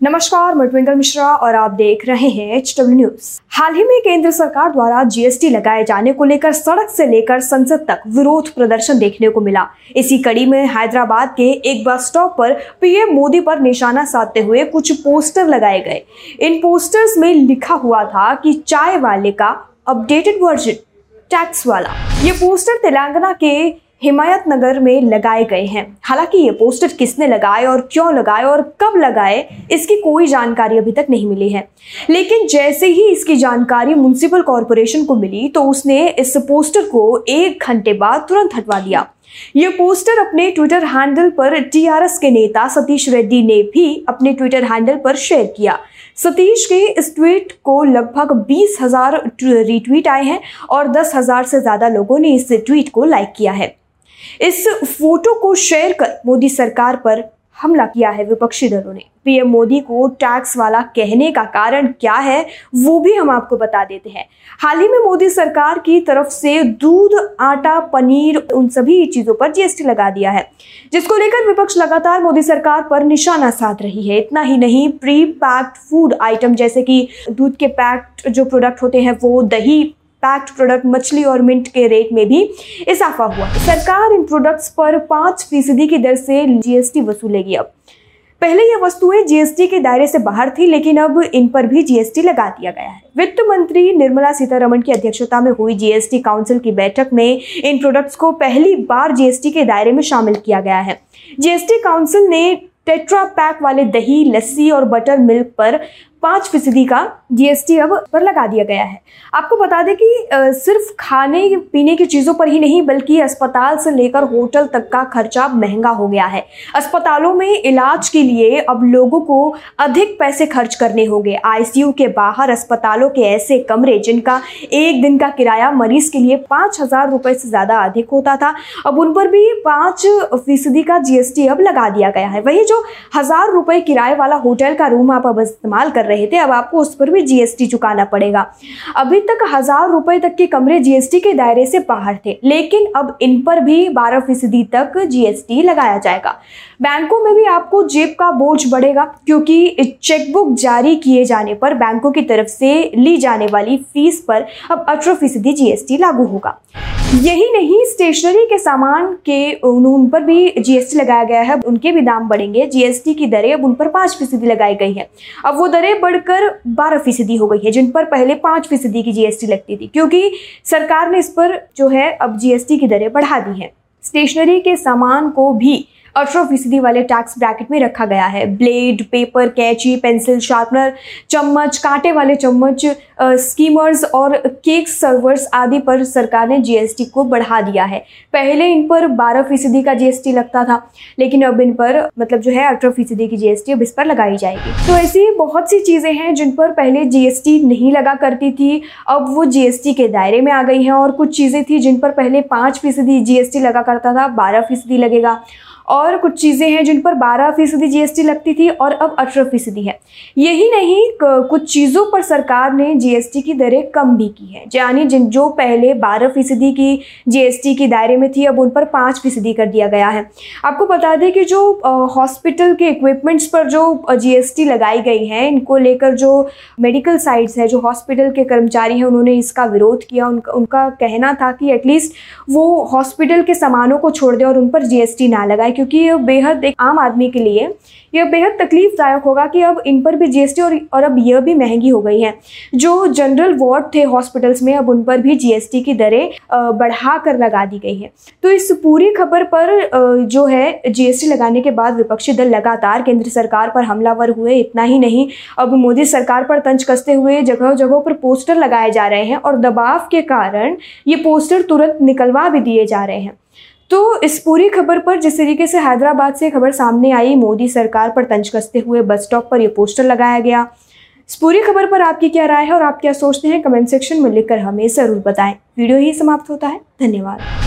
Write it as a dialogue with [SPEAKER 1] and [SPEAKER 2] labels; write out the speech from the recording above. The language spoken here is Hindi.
[SPEAKER 1] नमस्कार, मैं ट्विंकल मिश्रा और आप देख रहे हैं एच डब्ल्यू न्यूज़ हाल ही में केंद्र सरकार द्वारा जीएसटी लगाए जाने को लेकर सड़क से लेकर संसद तक विरोध प्रदर्शन देखने को मिला। इसी कड़ी में हैदराबाद के एक बस स्टॉप पर पीएम मोदी पर निशाना साधते हुए कुछ पोस्टर लगाए गए। इन पोस्टर्स में लिखा हुआ था कि चाय वाले का अपडेटेड वर्जन, टैक्स वाला। ये पोस्टर तेलंगाना के हिमायत नगर में लगाए गए हैं। हालाँकि ये पोस्टर किसने लगाए और क्यों लगाए और कब लगाए, इसकी कोई जानकारी अभी तक नहीं मिली है। लेकिन जैसे ही इसकी जानकारी म्यूनसिपल कॉरपोरेशन को मिली तो उसने इस पोस्टर को एक घंटे बाद तुरंत हटवा दिया। ये पोस्टर अपने ट्विटर हैंडल पर टीआरएस के नेता सतीश रेड्डी ने भी अपने ट्विटर हैंडल पर शेयर किया। सतीश के इस ट्वीट को लगभग बीस हज़ार रिट्वीट आए हैं और दस हज़ार से ज़्यादा लोगों ने इस ट्वीट को लाइक किया है। इस फ़ोटो को शेयर कर मोदी सरकार पर हमला किया है विपक्षी दलों ने। पीएम मोदी को टैक्स वाला कहने का कारण क्या है, वो भी हम आपको बता देते हैं। हाल ही में मोदी सरकार की तरफ़ से दूध, आटा, पनीर, उन सभी चीज़ों पर जीएसटी लगा दिया है, जिसको लेकर विपक्ष लगातार मोदी सरकार पर निशाना साध रही है। इतना ही नहीं प्री पैक्ड फ़ूड आइटम जैसे कि दूध के पैक्ड जो प्रोडक्ट होते हैं, वो दही पैक्ड प्रोडक्ट मछली और मिंट के रेट में भी इजाफा हुआ। सरकार इन प्रोडक्ट्स पर पाँच फ़ीसदी की दर से जीएसटी वसूलेगी अब। पहले ये वस्तुएँ जीएसटी के दायरे से बाहर थी, लेकिन अब इन पर भी जीएसटी लगा दिया गया है। वित्त मंत्री निर्मला सीतारमण की अध्यक्षता में हुई जीएसटी काउंसिल की बैठक में इन प्रोडक्ट्स को पहली बार जीएसटी के दायरे में शामिल किया गया है। जीएसटी काउंसिल ने टेट्रा पैक वाले दही, लस्सी और बटर मिल्क पर पाँच फ़ीसदी का जीएसटी अब पर लगा दिया गया है। आपको बता दें कि सिर्फ़ खाने पीने की चीज़ों पर ही नहीं, बल्कि अस्पताल से लेकर होटल तक का खर्चा महँगा हो गया है। अस्पतालों में इलाज के लिए अब लोगों को अधिक पैसे खर्च करने होंगे। आईसीयू के बाहर अस्पतालों के ऐसे कमरे जिनका एक दिन का किराया मरीज़ के लिए पाँच हज़ार रुपए से ज़्यादा अधिक होता था, अब उन पर भी पाँच फ़ीसदी का जीएसटी अब लगा दिया गया है। वही जो हज़ार रुपए किराए वाला होटल का रूम आप अब इस्तेमाल कर रहे थे, अब आपको उस पर भी जीएसटी चुकाना पड़ेगा। अभी तक हज़ार रुपए तक के कमरे जीएसटी के दायरे से बाहर थे, लेकिन अब इन पर भी बारह फ़ीसदी तक जीएसटी लगाया जाएगा। बैंकों में भी आपको जेब का बोझ बढ़ेगा, क्योंकि चेकबुक जारी किए जाने पर बैंकों की तरफ़ से ली जाने वाली फ़ीस पर अब अठारह फ़ीसदी जीएसटी लागू होगा। यही नहीं स्टेशनरी के सामान के, उन पर भी जीएसटी लगाया गया है। उनके भी दाम बढ़ेंगे। जीएसटी की दरें अब उन पर पाँच फ़ीसदी लगाई गई है। अब वो दरें बढ़कर बारह फ़ीसदी हो गई है, जिन पर पहले पाँच फ़ीसदी की जीएसटी लगती थी, क्योंकि सरकार ने इस पर जो है अब जीएसटी की दरें बढ़ा दी हैं। स्टेशनरी के सामान को भी अठारह फ़ीसदी वाले टैक्स ब्रैकेट में रखा गया है। ब्लेड पेपर कैची पेंसिल शार्पनर चम्मच, कांटे वाले चम्मच स्कीमर्स और केक सर्वर्स आदि पर सरकार ने जीएसटी को बढ़ा दिया है। पहले इन पर 12 फ़ीसदी का जीएसटी लगता था, लेकिन अब इन पर मतलब जो है अठारह फ़ीसदी की जीएसटी अब इस पर लगाई जाएगी। तो ऐसी बहुत सी चीज़ें हैं जिन पर पहले जीएसटी नहीं लगा करती थी, अब वो जीएसटी के दायरे में आ गई हैं और कुछ चीज़ें थी जिन पर पहले पाँच फ़ीसदी जीएसटी लगा करता था, बारह फ़ीसदी लगेगा। और कुछ चीज़ें हैं जिन पर 12 फ़ीसदी जीएसटी लगती थी और अब अठारह फ़ीसदी है। यही नहीं कुछ चीज़ों पर सरकार ने जीएसटी की दरें कम भी की है। यानी जिन, जो पहले 12 फ़ीसदी की जीएसटी के दायरे में थी, अब उन पर पाँच फ़ीसदी कर दिया गया है। आपको बता दें कि जो हॉस्पिटल के इक्विपमेंट्स पर जो जीएसटी लगाई गई है, इनको लेकर जो मेडिकल साइट्स है, जो हॉस्पिटल के कर्मचारी हैं, उन्होंने इसका विरोध किया। उनका उनका कहना था कि एटलीस्ट वो हॉस्पिटल के सामानों को छोड़ दें और उन पर जीएसटी ना लगाए क्योंकि ये बेहद एक आम आदमी के लिए यह बेहद तकलीफदायक होगा कि अब इन पर भी जीएसटी और और अब यह भी महँगी हो गई है। जो जनरल वार्ड थे हॉस्पिटल्स में, अब उन पर भी जीएसटी की दरें बढ़ा कर लगा दी गई है। तो इस पूरी खबर पर जो है जीएसटी लगाने के बाद विपक्षी दल लगातार केंद्र सरकार पर हमलावर हुए, इतना ही नहीं, अब मोदी सरकार पर तंज कसते हुए जगह जगहों पर पोस्टर लगाए जा रहे हैं और दबाव के कारण ये पोस्टर तुरंत निकलवा भी दिए जा रहे हैं। तो इस पूरी खबर पर जिस तरीके से हैदराबाद से खबर सामने आई, मोदी सरकार पर तंज कसते हुए बस स्टॉप पर यह पोस्टर लगाया गया। इस पूरी खबर पर आपकी क्या राय है और आप क्या सोचते हैं, कमेंट सेक्शन में लिखकर हमें ज़रूर बताएँ। वीडियो ही समाप्त होता है। धन्यवाद।